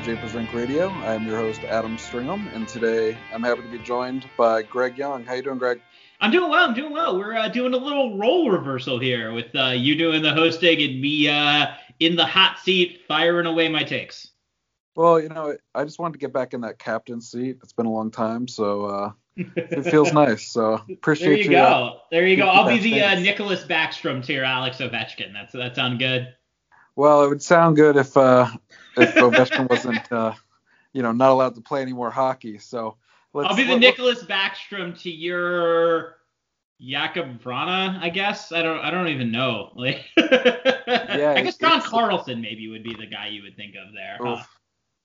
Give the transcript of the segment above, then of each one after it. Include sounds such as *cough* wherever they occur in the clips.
to Japers Rink Radio. I am your host Adam Stringham, and today I'm happy to be joined by Greg Young. How you doing, Greg? I'm doing well. I'm doing well. We're uh, doing a little role reversal here with uh, you doing the hosting and me uh, in the hot seat firing away my takes. Well, you know, I just wanted to get back in that captain seat. It's been a long time, so uh, it feels *laughs* nice. So appreciate there you. you go. uh, there you go. I'll be the uh. Nicklas Backstrom to your Alex Ovechkin. That's that sound good. Well, it would sound good if uh, if Ovechkin wasn't, uh, you know, not allowed to play any more hockey. So let's. I'll be the let- Nicklas Backstrom to your Jakob Vrana, I guess. I don't I don't even know. *laughs* Like I guess John Carlson maybe would be the guy you would think of there. huh?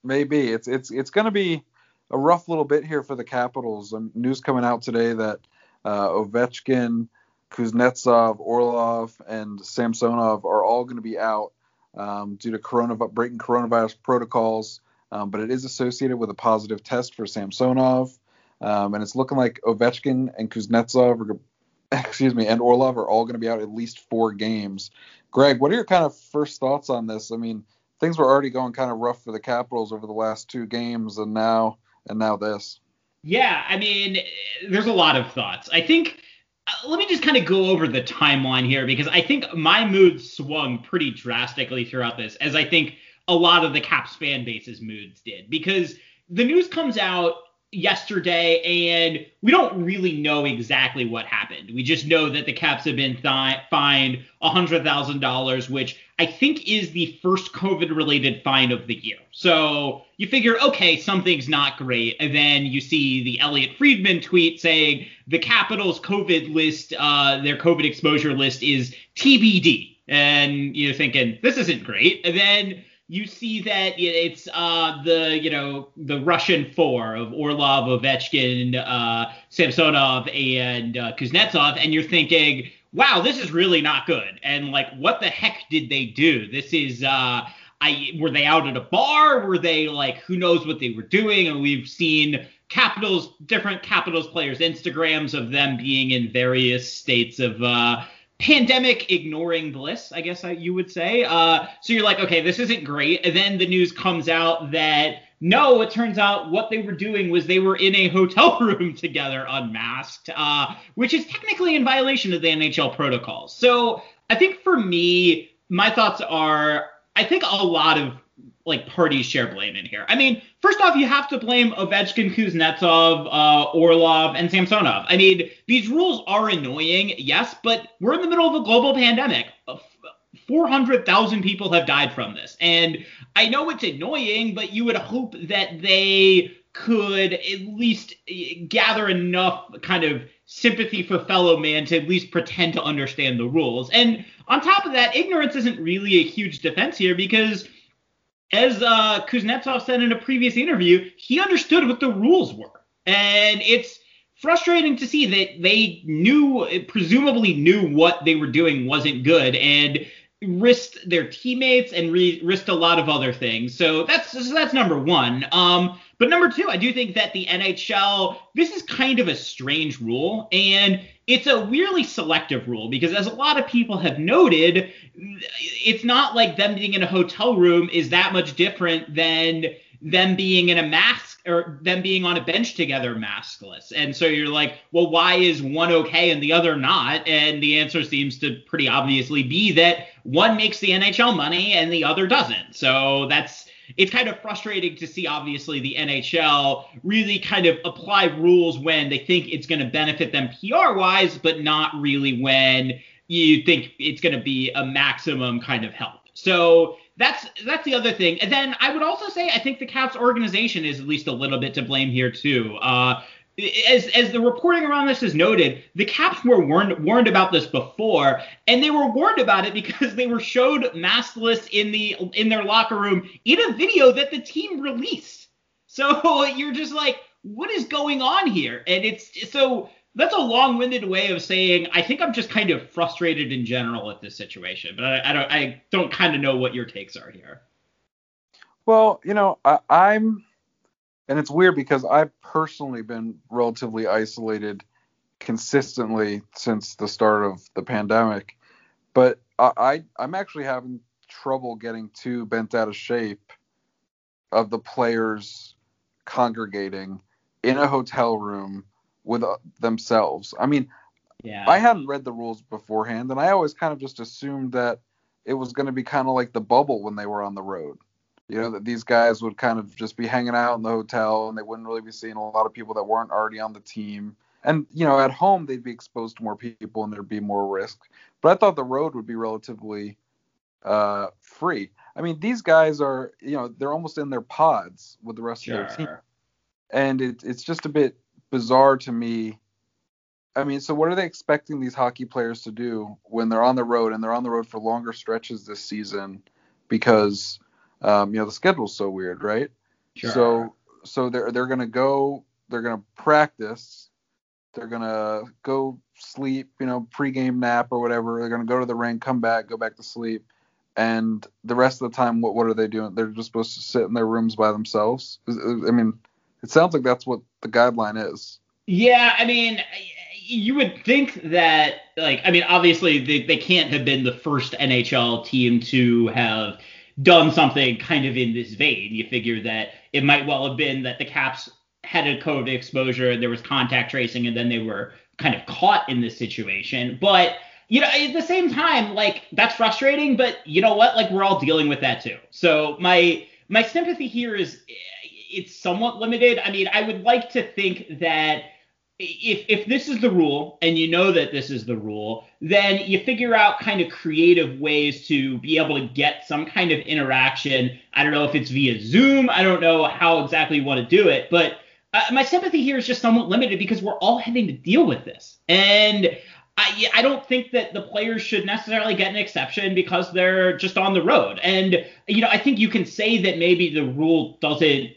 Maybe it's it's it's going to be a rough little bit here for the Capitals. Um, news coming out today that uh, Ovechkin, Kuznetsov, Orlov, and Samsonov are all going to be out um, due to corona breaking coronavirus protocols. Um, but it is associated with a positive test for Samsonov, um, and it's looking like Ovechkin and Kuznetsov, are, *laughs* excuse me, and Orlov are all going to be out at least four games. Greg, what are your kind of first thoughts on this? I mean, things were already going kind of rough for the Capitals over the last two games, and now and now this. Yeah, I mean, there's a lot of thoughts. I think Uh, let me just kind of go over the timeline here because I think my mood swung pretty drastically throughout this, as I think a lot of the Caps fan base's moods did. Because the news comes out yesterday and we don't really know exactly what happened. We just know that the Caps have been thi- fined $100,000, which I think is the first COVID related fine of the year. So you figure, okay, something's not great. And then you see the Elliotte Friedman tweet saying the Capitals COVID list, uh, their COVID exposure list is TBD. And you're thinking, this isn't great. And then you see that it's uh, the you know the Russian four of Orlov, Ovechkin, uh, Samsonov, and uh, Kuznetsov, and you're thinking, wow, this is really not good. And like, what the heck did they do? This is uh, I were they out at a bar? Were they like who knows what they were doing? And we've seen Capitals different Capitals players Instagrams of them being in various states of uh, pandemic ignoring bliss, I guess I, you would say. Uh, so you're like, okay, this isn't great. And then the news comes out that no, it turns out what they were doing was they were in a hotel *laughs* room together unmasked, uh, which is technically in violation of the NHL protocols. So I think for me, my thoughts are I think a lot of like parties share blame in here. I mean, first off, you have to blame Ovechkin, Kuznetsov, uh, Orlov, and Samsonov. I mean, these rules are annoying, yes, but we're in the middle of a global pandemic. 400,000 people have died from this. And I know it's annoying, but you would hope that they could at least eh, gather enough kind of sympathy for fellow man to at least pretend to understand the rules. And on top of that, ignorance isn't really a huge defense here because as uh, Kuznetsov said in a previous interview, he understood what the rules were. And it's frustrating to see that they knew, presumably knew what they were doing wasn't good and risked their teammates and re- risked a lot of other things. So that's so that's number one. Um, but number two, I do think that the NHL, this is kind of a strange rule, and it's a weirdly selective rule because, as a lot of people have noted, it's not like them being in a hotel room is that much different than them being in a mask or them being on a bench together maskless. And so you're like, well, why is one okay and the other not? And the answer seems to pretty obviously be that one makes the NHL money and the other doesn't. So that's it's kind of frustrating to see obviously the NHL really kind of apply rules when they think it's going to benefit them PR wise, but not really when you think it's going to be a maximum kind of help. So that's that's the other thing. And then I would also say I think the Caps organization is at least a little bit to blame here too. Uh, as as the reporting around this is noted, the Caps were warned warned about this before, and they were warned about it because they were showed maskless in the in their locker room in a video that the team released. So *laughs* you're just like, what is going on here? And it's so that's a long-winded way of saying I think I'm just kind of frustrated in general at this situation, but I, I don't I don't kind of know what your takes are here. Well, you know, I, I'm, and it's weird because I've personally been relatively isolated consistently since the start of the pandemic, but I, I I'm actually having trouble getting too bent out of shape of the players congregating in a hotel room with uh, themselves. I mean, Yeah. I hadn't read the rules beforehand, and I always kind of just assumed that it was going to be kind of like the bubble when they were on the road. You know, that these guys would kind of just be hanging out in the hotel and they wouldn't really be seeing a lot of people that weren't already on the team. And, you know, at home, they'd be exposed to more people and there'd be more risk. But I thought the road would be relatively uh, free. I mean, these guys are, you know, they're almost in their pods with the rest of their team and it, it's just a bit bizarre to me. I mean, so what are they expecting these hockey players to do when they're on the road and they're on the road for longer stretches this season because um, you know the schedule's so weird, right? Sure. So so they're they're gonna go, they're gonna practice, they're gonna go sleep, you know, pregame nap or whatever. They're gonna go to the ring, come back, go back to sleep, and the rest of the time, what what are they doing? They're just supposed to sit in their rooms by themselves. I mean, it sounds like that's what the guideline is. Yeah, I mean, you would think that, like, I mean, obviously they, they can't have been the first NHL team to have done something kind of in this vein. You figure that it might well have been that the Caps had a COVID exposure and there was contact tracing and then they were kind of caught in this situation. But, you know, at the same time, like, that's frustrating, but you know what? Like, we're all dealing with that too. So my my sympathy here is it's somewhat limited. I mean, I would like to think that if if this is the rule and you know that this is the rule, then you figure out kind of creative ways to be able to get some kind of interaction. I don't know if it's via Zoom. I don't know how exactly you want to do it, but uh, my sympathy here is just somewhat limited because we're all having to deal with this, and I I don't think that the players should necessarily get an exception because they're just on the road. And you know, I think you can say that maybe the rule doesn't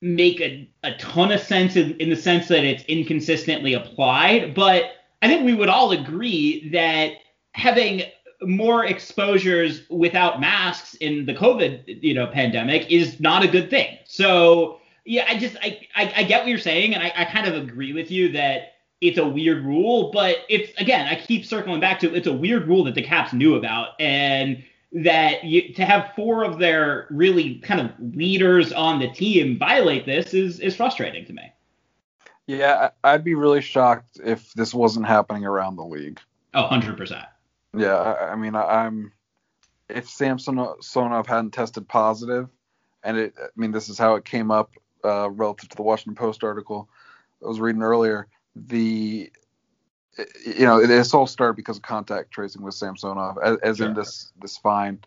make a, a ton of sense in, in the sense that it's inconsistently applied. But I think we would all agree that having more exposures without masks in the COVID, you know, pandemic is not a good thing. So yeah, I just I I, I get what you're saying, and I, I kind of agree with you that it's a weird rule, but it's again, I keep circling back to it's a weird rule that the Caps knew about, and that you, to have four of their really kind of leaders on the team violate this is is frustrating to me. Yeah, I'd be really shocked if this wasn't happening around the league. Oh, 100%. Yeah, I, I mean, I, I'm if Samsonov hadn't tested positive, and it, I mean, this is how it came up uh, relative to the Washington Post article I was reading earlier. The you know, this all started because of contact tracing with Samsonov, as, as in this this fine,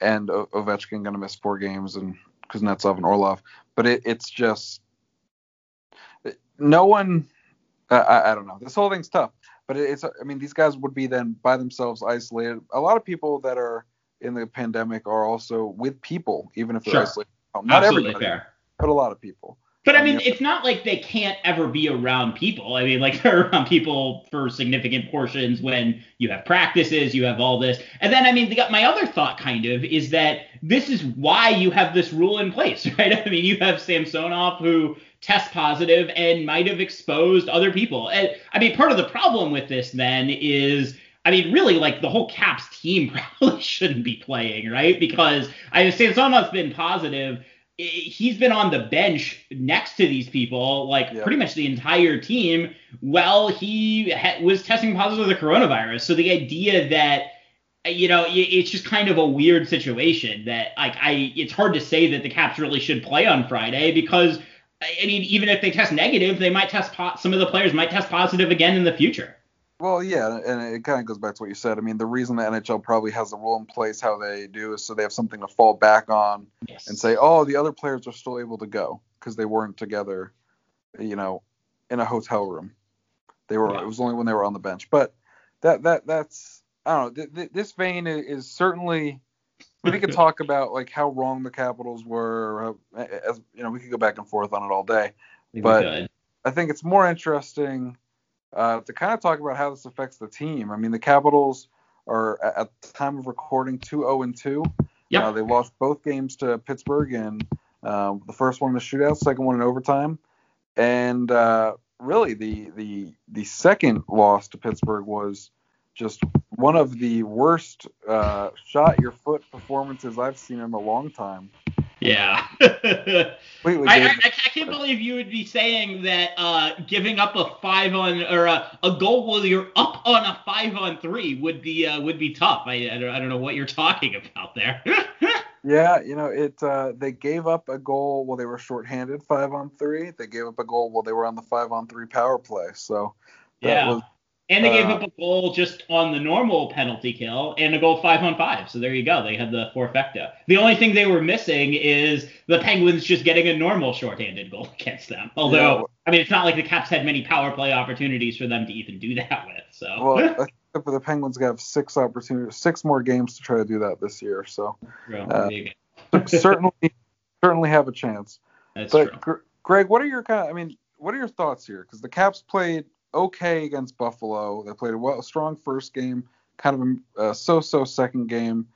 and O- Ovechkin going to miss four games, and Kuznetsov and Orlov. But it, it's just no one. I- I, I don't know. This whole thing's tough, but it, it's. I mean, these guys would be then by themselves isolated. A lot of people that are in the pandemic are also with people, even if they're Sure. isolated. Not Absolutely everybody, fair. but a lot of people. But I mean, it's not like they can't ever be around people. I mean, like *laughs* they're around people for significant portions when you have practices, you have all this. And then, I mean, the, my other thought kind of is that this is why you have this rule in place, *laughs* right? I mean, you have Samsonov who tests positive and might have exposed other people. And, I mean, part of the problem with this then is. I mean, really, like the whole Caps team *laughs* probably shouldn't be playing, right? Because I mean, Samsonov's been positive he's been on the bench next to these people like Yeah. pretty much the entire team while he ha- was testing positive for the coronavirus so the idea that you know it's just kind of a weird situation that like i it's hard to say that the caps really should play on friday because i I mean even if they test negative they might test po- some of the players might test positive again in the future Well, yeah, and it kind of goes back to what you said. I mean, the reason the NHL probably has the rule in place how they do is so they have something to fall back on yes and say, oh, the other players are still able to go because they weren't together, you know, in a hotel room. They were. Yeah. It was only when they were on the bench. But that that that's I don't know. Th- th- this vein i- is certainly we could *laughs* talk about like how wrong the Capitals were. How, as you know, we could go back and forth on it all day. But I think it's more interesting uh, to kind of talk about how this affects the team. I mean, the Capitals are at the time of recording 2-0 and 2. Yep. Uh, they lost both games to Pittsburgh, and uh, the first one in the shootout, second one in overtime, and uh, really the the the second loss to Pittsburgh was just one of the worst uh, shot your foot performances I've seen in a long time. Yeah. *laughs* I, I, I can't believe you would be saying that uh, giving up a five on or a, a goal while you're up on a five on three would be uh, would be tough. I, I, don't, I don't know what you're talking about there. *laughs* Yeah, you know, it. Uh, they gave up a goal while they were shorthanded, five on three. They gave up a goal while they were on the five on three power play. So that Yeah. was and they gave Uh, up a goal just on the normal penalty kill and a goal five on five. So there you go. They had the forfecta. The only thing they were missing is the Penguins just getting a normal shorthanded goal *laughs* against them. Although, Yeah. I mean, it's not like the Caps had many power play opportunities for them to even do that with. So well. *laughs* For the Penguins, have six opportunities, six more games to try to do that this year. So uh, there you go. *laughs* certainly, certainly have a chance. That's but true. Gr- Greg, what are your kind? Of, I mean, what are your thoughts here? Because the Caps played okay against Buffalo. They played a well, strong first game, kind of a so-so second game.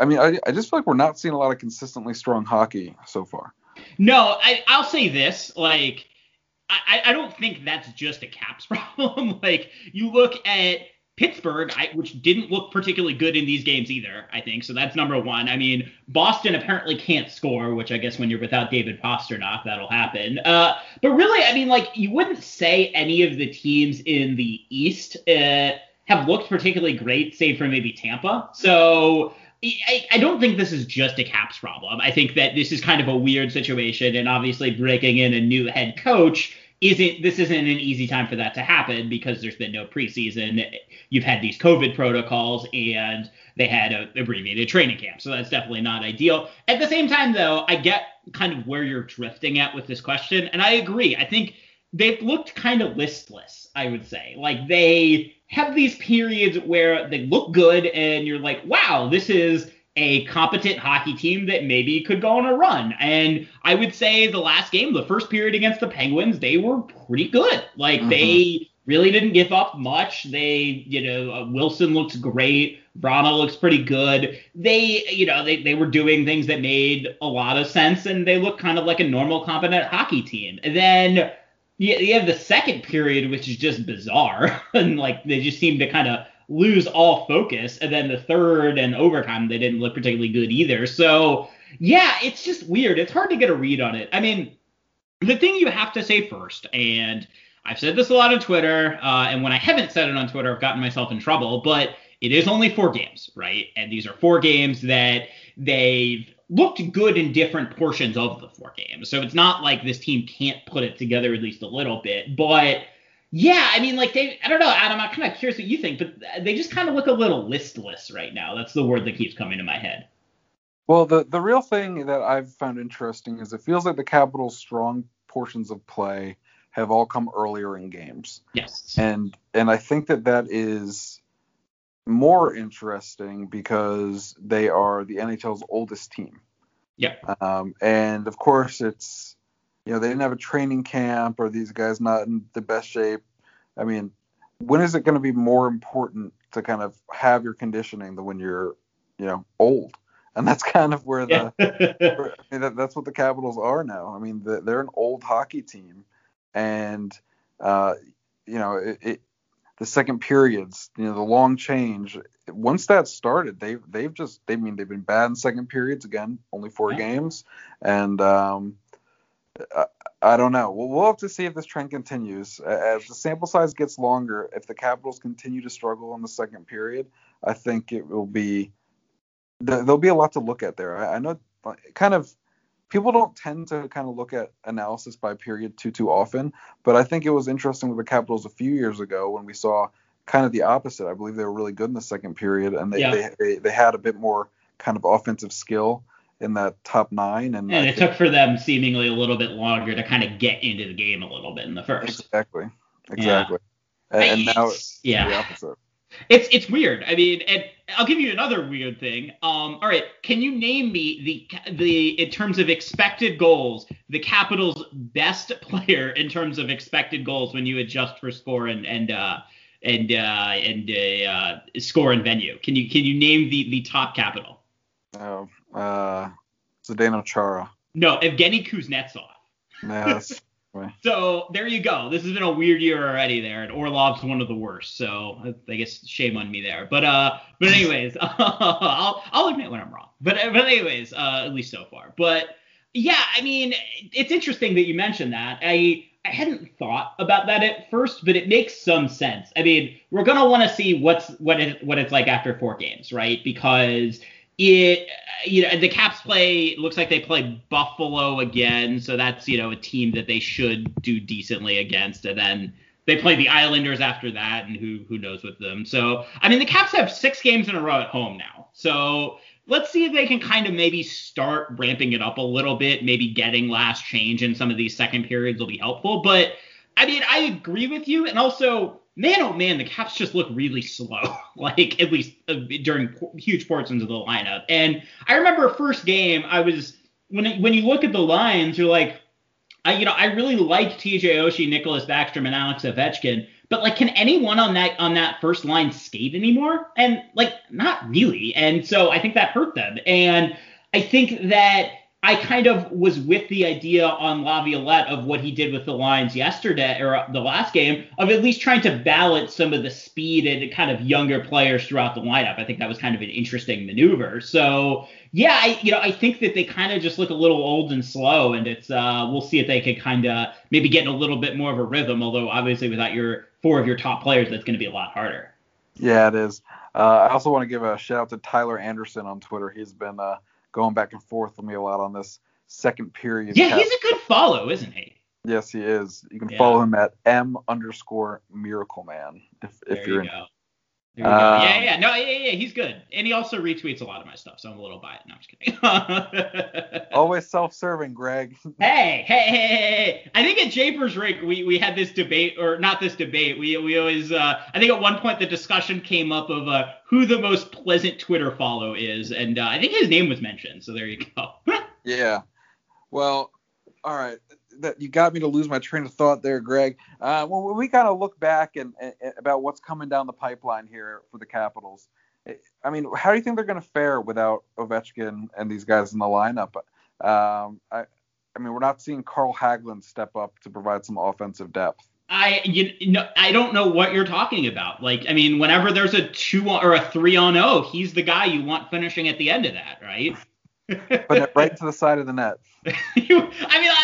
I mean, I, I just feel like we're not seeing a lot of consistently strong hockey so far. No, I, I'll say this. Like, I, I don't think that's just a Caps *laughs* problem. like, you look at Pittsburgh, I, which didn't look particularly good in these games either, I think. So that's number one. I mean, Boston apparently can't score, which I guess when you're without David Pastrnak, that'll happen. Uh, but really, I mean, like, you wouldn't say any of the teams in the East uh, have looked particularly great, save for maybe Tampa. So I, I don't think this is just a Caps problem. I think that this is kind of a weird situation, and obviously breaking in a new head coach isn't this isn't an easy time for that to happen because there's been no preseason. You've had these COVID protocols, and they had a abbreviated training camp, so that's definitely not ideal. At the same time, though, I get kind of where you're drifting at with this question, and I agree. I think they've looked kind of listless, I would say. Like they have these periods where they look good and you're like, wow, this is a competent hockey team that maybe could go on a run. And I would say the last game, the first period against the Penguins, they were pretty good. Like Mhm. they really didn't give up much. They, you know, uh, Wilson looks great. Vrana looks pretty good. They, you know, they, they were doing things that made a lot of sense and they look kind of like a normal, competent hockey team. And then you, you have the second period, which is just bizarre. *laughs* and like they just seem to kind of lose all focus. And then the third and overtime, they didn't look particularly good either. So yeah, it's just weird. It's hard to get a read on it. I mean, the thing you have to say first, and I've said this a lot on Twitter, uh, and when I haven't said it on Twitter, I've gotten myself in trouble, but it is only four games, right? And these are four games that they've looked good in different portions of the four games. So it's not like this team can't put it together at least a little bit. But yeah, I mean, like they, I don't know, Adam, I'm kind of curious what you think, but they just kind of look a little listless right now. That's the word that keeps coming to my head. Well, the the real thing that I've found interesting is it feels like the Capitals' strong portions of play have all come earlier in games, Yes. and and I think that that is more interesting because they are the NHL's oldest team. Yeah. Um, and of course, it's you know they didn't have a training camp or these guys not in the best shape. I mean, when is it going to be more important to kind of have your conditioning than when you're you know old? And that's kind of where the. *laughs* I mean, that, that's what the Capitals are now. I mean, the, they're an old hockey team, and uh, you know, it, it, the second periods, you know, the long change. Once that started, they've they've just they I mean they've been bad in second periods again, only four Yeah. games, and um, I, I don't know. We'll, we'll have to see if this trend continues as the sample size gets longer. If the Capitals continue to struggle in the second period, I think it will be there'll be a lot to look at there. I, I know kind of people don't tend to kind of look at analysis by period too too often, but I think it was interesting with the Capitals a few years ago when we saw kind of the opposite. I believe they were really good in the second period and they Yeah. they, they, they had a bit more kind of offensive skill in that top nine and, And it think- took for them seemingly a little bit longer to kind of get into the game a little bit in the first. exactly exactly and, and now it's yeah. the opposite. It's it's weird. I mean, and I'll give you another weird thing. Um, all right, can you name me the the in terms of expected goals, the Capitals' best *laughs* player in terms of expected goals when you adjust for score and and uh, and uh, and uh, uh, score and venue? Can you can you name the the top Capital? Oh, uh, Zdeno Chara. No, Evgeny Kuznetsov. Yes. *laughs* So there you go. This has been a weird year already there, and Orlov's one of the worst. So I guess shame on me there. But uh, but anyways, *laughs* I'll I'll admit when I'm wrong. But but anyways, uh, at least so far. But yeah, I mean, it's interesting that you mentioned that. I I hadn't thought about that at first, but it makes some sense. I mean, we're gonna want to see what's what it what it's like after four games, right? Because it you know the Caps play looks like they play Buffalo again, so that's you know a team that they should do decently against, and then they play the Islanders after that, and who who knows with them. So I mean the Caps have six games in a row at home now, so let's see if they can kind of maybe start ramping it up a little bit, maybe getting last change in some of these second periods will be helpful. But I mean I agree with you, and also man, oh man, the Caps just look really slow, *laughs* like at least uh, during huge portions of the lineup. And I remember first game, I was when when you look at the lines, you're like, I you know I really like T.J. Oshie, Nicklas Backstrom, and Alex Ovechkin, but like, can anyone on that on that first line skate anymore? And like, not really. And so I think that hurt them. And I think that I kind of was with the idea on Laviolette of what he did with the lines yesterday or the last game of at least trying to balance some of the speed and kind of younger players throughout the lineup. I think that was kind of an interesting maneuver. So yeah, I, you know, I think that they kind of just look a little old and slow, and it's uh, we'll see if they can kind of maybe get in a little bit more of a rhythm. Although obviously without your four of your top players, that's going to be a lot harder. Yeah, it is. Uh, I also want to give a shout out to Tyler Anderson on Twitter. He's been uh, going back and forth with me a lot on this second period. Yeah, he's a good follow, isn't he? Yes, he is. You can yeah. follow him at m underscore miracle man if, if you're you in. Go. Um, yeah, yeah, no, yeah, yeah, he's good, and he also retweets a lot of my stuff, so I'm a little biased. No, I'm just kidding. *laughs* always self-serving, Greg. *laughs* hey, hey, hey, hey! I think at Japers Rink we we had this debate, or not this debate. We we always, uh, I think at one point the discussion came up of uh, who the most pleasant Twitter follow is, and uh, I think his name was mentioned. So there you go. *laughs* yeah. Well, all right that you got me to lose my train of thought there, Greg. Uh, when we kind of look back and, and, about what's coming down the pipeline here for the Capitals, I mean, how do you think they're going to fare without Ovechkin and these guys in the lineup? Um, I, I mean, we're not seeing Carl Hagelin step up to provide some offensive depth. I you know I don't know what you're talking about. Like I mean, whenever there's a two or a three on zero, oh, he's the guy you want finishing at the end of that, right? Put it right *laughs* to the side of the net. I mean, I, I like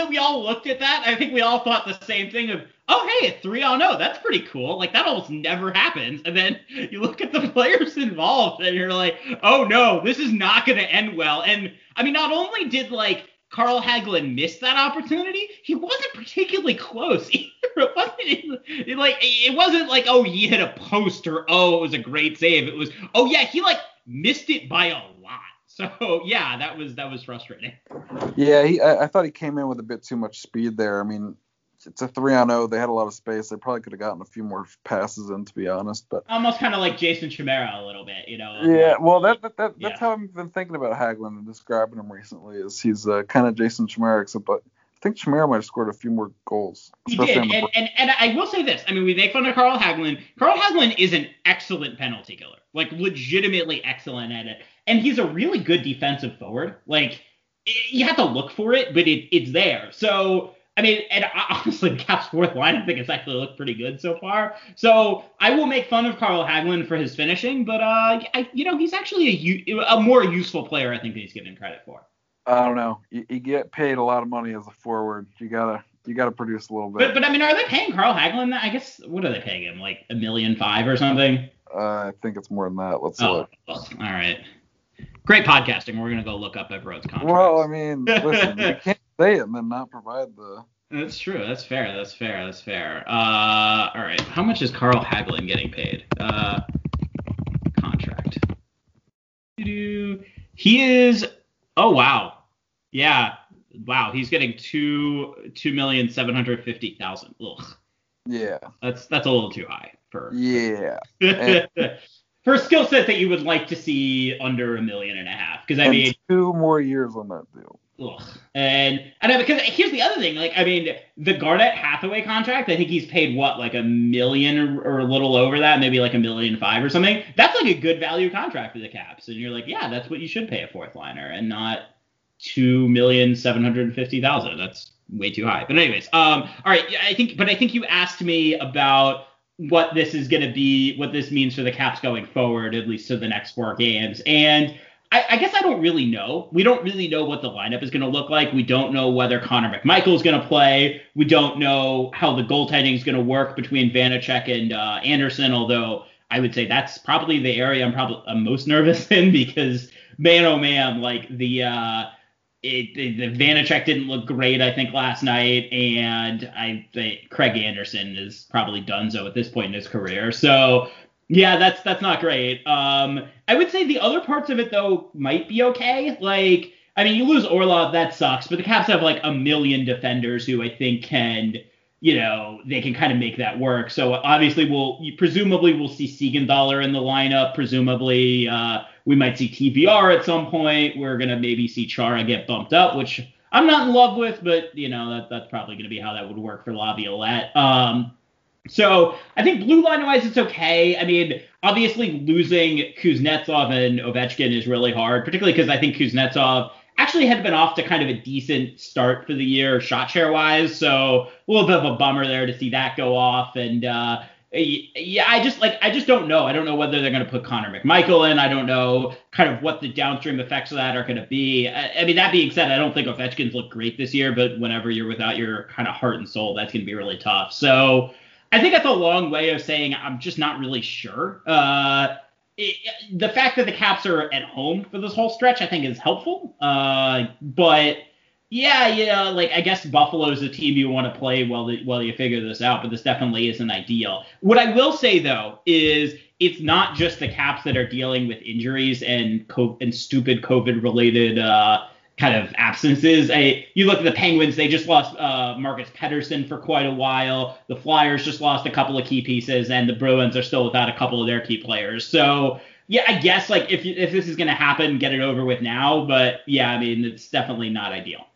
that we all looked at that. I think we all thought the same thing of, oh, hey, a 3 on 0. That's pretty cool. Like, that almost never happens. And then *laughs* you look at the *laughs* players involved and you're like, oh, no, this is not going to end well. And I mean, not only did, like, Carl Hagelin miss that opportunity, he wasn't particularly close *laughs* either. It wasn't it, like it wasn't like oh he hit a post or oh it was a great save. It was oh yeah he like missed it by a. So *laughs* yeah, that was that was frustrating. Yeah, he, I, I, thought he came in with a bit too much speed there. I mean, it's a three on zero. They had a lot of space. They probably could have gotten a few more passes in, to be honest. But almost kind of like Jason Chimera a little bit, you know. Yeah, well, that, that, that that's yeah. how I've been thinking about Hagelin and describing him recently. Is he's uh, kind of Jason Chimera, except but I think Chimera might have scored a few more goals. He did, and, and, and I will say this. I mean, we make fun of Carl Hagelin. Carl Hagelin is an excellent penalty killer, like legitimately excellent at it and he's a really good defensive forward. Like you have to look for it, but it, it's there. So I mean, and *laughs* honestly, the Caps' fourth line, I think it's actually looked pretty good so far. So I will make fun of Carl Hagelin for his finishing, but uh, I, you know, he's actually a, a more useful player, I think, than he's given credit for. I don't know. You, you, get paid a lot of money as a forward. You gotta you gotta produce a little bit. But but I mean, are they paying Carl Hagelin? I guess what are they paying him? Like a million five or something? Uh, I think it's more than that. Let's oh, look. All right. Great podcasting. We're gonna go look up Everode's contract. Well, I mean, *laughs* listen, you can't say it and then not provide the. That's true. That's fair. That's fair. That's fair. Uh, all right. How much is Carl Hagelin getting paid? Uh, contract. He is. Oh wow. Yeah. Wow. He's getting two two million seven hundred fifty thousand. Ugh. Yeah. That's that's a little too high. for Yeah. *laughs* for a skill set that you would like to see under a million and a half. Because I and mean, two more years on that deal. ugh. and and I, because here's the other thing, like I mean, the Garnett Hathaway contract, I think he's paid what like a million or, or a little over that, maybe like a million five or something. That's like a good value contract for the Caps, and you're like, yeah, that's what you should pay a fourth liner, and not two million seven hundred fifty thousand. That's way too high. But anyways, um, all right, yeah, I think, but I think you asked me about what this is going to be, what this means for the Caps going forward, at least to the next four games. And I, I guess I don't really know. We don't really know what the lineup is going to look like. We don't know whether Connor McMichael is going to play. We don't know how the goaltending is going to work between Vanecek and uh, Anderson, although I would say that's probably the area I'm probably I'm most nervous *laughs* in because man oh man, like the uh, it, it, the Vanecek didn't look great, I think, last night, and I think Craig Anderson is probably donezo at this point in his career. So yeah, that's that's not great. Um, I would say the other parts of it though might be okay. Like, I mean, you lose Orlov, that sucks, but the Caps have like a million defenders who I think can, you know, they can kind of make that work. So obviously, we'll presumably we'll see Siegenthaler in the lineup. Presumably, uh, we might see TBR at some point. We're gonna maybe see Chara get bumped up, which I'm not in love with, but you know that that's probably gonna be how that would work for Laviolette. Um, so I think blue line wise it's okay. I mean, obviously losing Kuznetsov and Ovechkin is really hard, particularly because I think Kuznetsov actually had been off to kind of a decent start for the year shot share wise. So a little bit of a bummer there to see that go off. And uh, yeah, I just like I just don't know. I don't know whether they're going to put Connor McMichael in. I don't know kind of what the downstream effects of that are going to be. I, I, mean, that being said, I don't think Ovechkin's looked great this year, but whenever you're without your kind of heart and soul, that's going to be really tough. So I think that's a long way of saying I'm just not really sure. Uh, it, the fact that the Caps are at home for this whole stretch, I think, is helpful. Uh, but yeah, yeah, like I guess Buffalo's a team you want to play while the, while you figure this out, but this definitely isn't ideal. What I will say though is it's not just the Caps that are dealing with injuries and co- and stupid COVID related uh, kind of absences. I, you look at the Penguins; they just lost uh, Marcus Pettersson for quite a while. The Flyers just lost a couple of key pieces, and the Bruins are still without a couple of their key players. So yeah, I guess like if if this is going to happen, get it over with now. But yeah, I mean it's definitely not ideal.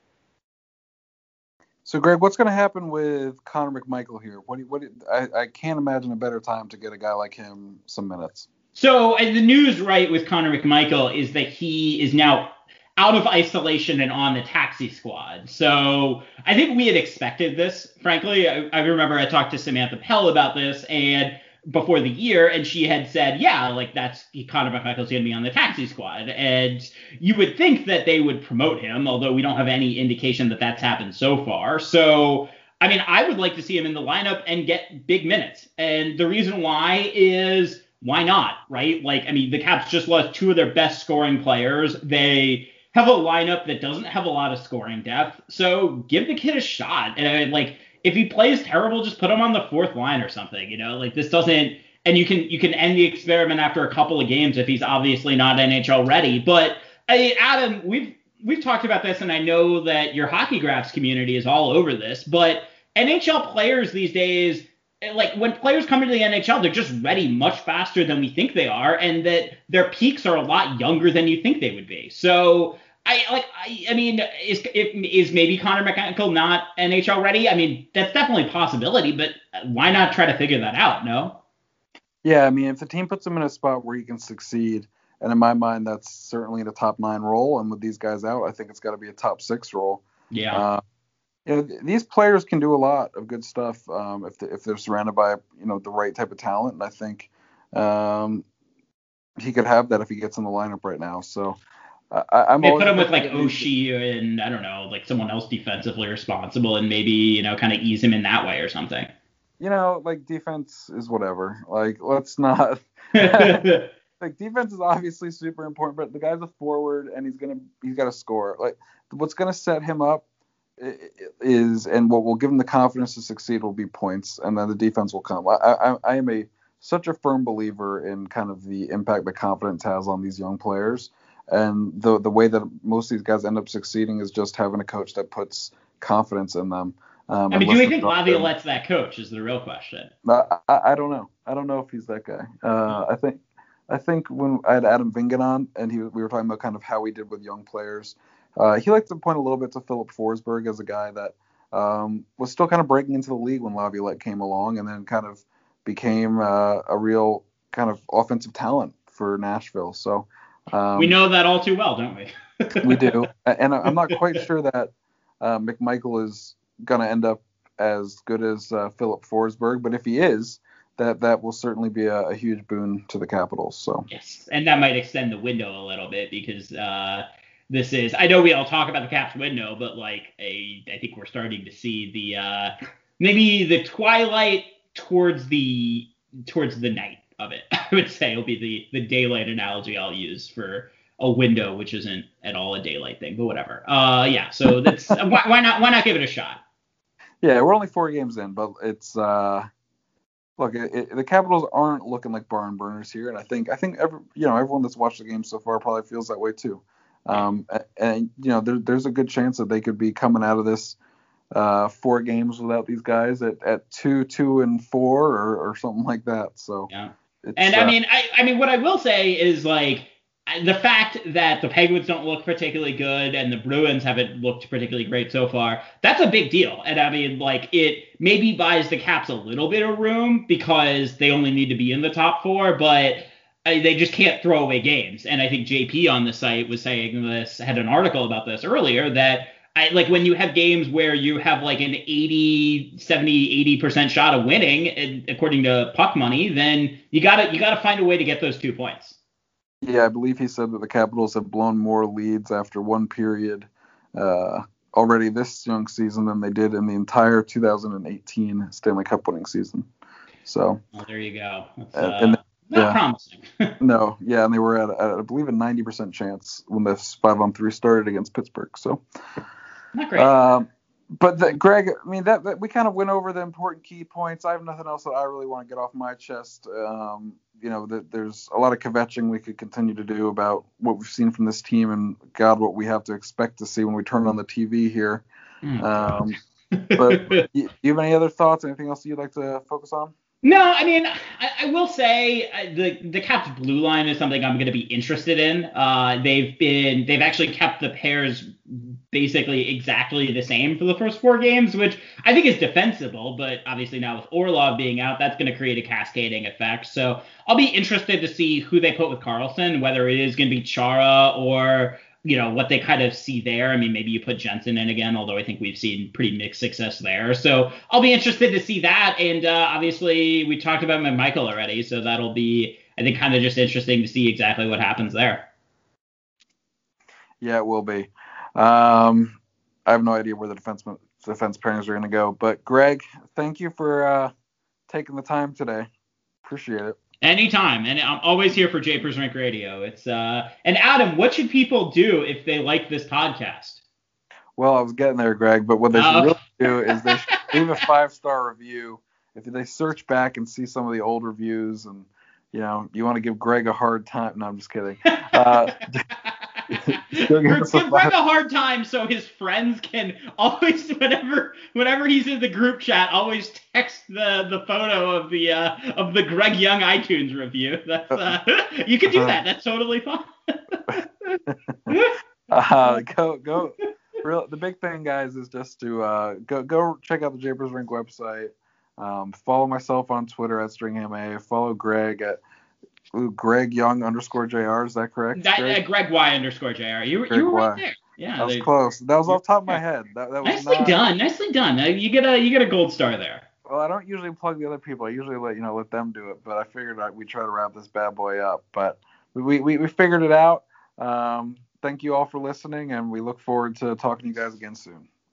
So, Greg, what's going to happen with Connor McMichael here? What? What? I, I can't imagine a better time to get a guy like him some minutes. So, uh, the news right with Connor McMichael is that he is now out of isolation and on the taxi squad. So I think we had expected this, frankly. I, I, remember I talked to Samantha Pell about this and before the year, and she had said, yeah, like that's Connor McMichael's going to be on the taxi squad. And you would think that they would promote him, although we don't have any indication that that's happened so far. So I mean, I would like to see him in the lineup and get big minutes. And the reason why is why not, right? Like, I mean, the Caps just lost two of their best scoring players. They have a lineup that doesn't have a lot of scoring depth. So give the kid a shot. And I like if he plays terrible, just put him on the fourth line or something. You know, like this doesn't. And you can you can end the experiment after a couple of games if he's obviously not NHL ready. But I, Adam, we've we've talked about this, and I know that your hockey graphs community is all over this. But NHL players these days like when players come into the NHL, they're just ready much faster than we think they are, and that their peaks are a lot younger than you think they would be. So I like. I, I mean, is is maybe Connor McMichael not NHL ready? I mean, that's definitely a possibility, but why not try to figure that out? No. Yeah, I mean, if the team puts him in a spot where he can succeed, and in my mind, that's certainly the top nine role, and with these guys out, I think it's got to be a top six role. Yeah. Uh, you know, these players can do a lot of good stuff um, if, they, if they're surrounded by you know the right type of talent, and I think um, he could have that if he gets in the lineup right now. So I, am they put him with like Oshie and I don't know, like someone else defensively responsible, and maybe you know kind of ease him in that way or something. You know, like defense is whatever. Like let's *laughs* not. *laughs* like defense is obviously super important, but the guy's a forward and he's gonna he's got to score. Like what's gonna set him up is and what will give him the confidence to succeed will be points, and then the defense will come. I I, I am a such a firm believer in kind of the impact that confidence has on these young players. And the the way that most of these guys end up succeeding is just having a coach that puts confidence in them. Um, I mean, do we think Laviolette's that coach? Is the real question. I, I, I don't know. I don't know if he's that guy. Uh, I think I think when I had Adam Vingan on and he we were talking about kind of how he did with young players, uh, he liked to point a little bit to Filip Forsberg as a guy that um, was still kind of breaking into the league when Laviolette came along, and then kind of became uh, a real kind of offensive talent for Nashville. So um, we know that all too well, don't we? we do, *laughs* and I'm not quite sure that uh, McMichael is going to end up as good as uh, Filip Forsberg, but if he is, that that will certainly be a, a, huge boon to the Capitals. So yes, and that might extend the window a little bit because uh, this is. I know we all talk about the Caps window, but like a, I think we're starting to see the uh, maybe the twilight towards the towards the night of it. *laughs* I would say will be the the daylight analogy I'll use for a window, which isn't at all a daylight thing, but whatever. Uh, yeah. So that's *laughs* why, why not why not give it a shot? Yeah, we're only four games in, but it's uh, look, it, it, the Capitals aren't looking like barn burners here, and I think I think every you know everyone that's watched the game so far probably feels that way too. Um, and, and you know there, there's a good chance that they could be coming out of this uh, four games without these guys at, at two, two and four or, or something like that. So yeah. And uh, I mean, I, I mean, what I will say is like the fact that the Penguins don't look particularly good and the Bruins haven't looked particularly great so far, that's a big deal. And I mean, like, it maybe buys the Caps a little bit of room because they only need to be in the top four, but uh, they just can't throw away games. And I think JP on the site was saying this, had an article about this earlier that. I, like when you have games where you have like an 80 70 80% shot of winning according to puck money then you got to you got to find a way to get those two points yeah, I believe he said that the Capitals have blown more leads after one period uh, already this young season than they did in the entire 2018 Stanley Cup winning season. So. Well, there you go. That's, uh, and, not yeah, promising. *laughs* no, yeah, and they were at, at I believe a 90% chance when this five on three started against Pittsburgh. So. Not great. Um, but the, Greg, I mean that, that, we kind of went over the important key points. I have nothing else that I really want to get off my chest. Um, you know, the, there's a lot of kvetching we could continue to do about what we've seen from this team, and God, what we have to expect to see when we turn on the TV here. Mm, um, *laughs* but you, you have any other thoughts? Anything else you'd like to focus on? No, I mean, I, I will say uh, the the Caps blue line is something I'm going to be interested in. Uh, they've been they've actually kept the pairs basically exactly the same for the first four games, which I think is defensible. But obviously now with Orlov being out, that's going to create a cascading effect. So I'll be interested to see who they put with Carlson, whether it is going to be Chara or you know what they kind of see there. I mean, maybe you put Jensen in again, although I think we've seen pretty mixed success there. So I'll be interested to see that. And uh, obviously, we talked about Michael already, so that'll be I think kind of just interesting to see exactly what happens there. Yeah, it will be. Um, I have no idea where the defense defense pairings are going to go, but Greg, thank you for uh, taking the time today. Appreciate it. Anytime, and I'm always here for Japers Rink Radio. It's uh, and Adam, what should people do if they like this podcast? Well, I was getting there, Greg, but what they should oh. really do is they should *laughs* leave a five star review. If they search back and see some of the old reviews, and you know, you want to give Greg a hard time. No, I'm just kidding. Uh, *laughs* give Greg a hard time so his friends can *laughs* always whenever whenever he's in the group chat always text the the photo of the uh, of the Greg Young iTunes review. *laughs* That's uh, *laughs* you can do uh-huh. that. That's totally fine. uh, go go. Real, the big thing, guys, is just to uh, go go check out the Japers Rink website. Um, follow myself on Twitter at StringMA. Follow Greg at Ooh, Greg Young underscore Jr. Is that correct? That, Greg? Uh, Greg Y underscore Jr. You, you were right there. Yeah, that was close. That was off top of my head. That, that was nicely not... done. Nicely done. Uh, you get a you get a gold star there. Well, I don't usually plug the other people. I usually let you know let them do it. But I figured I, we try to wrap this bad boy up. But we we, we figured it out. Um, thank you all for listening, and we look forward to talking to you guys again soon.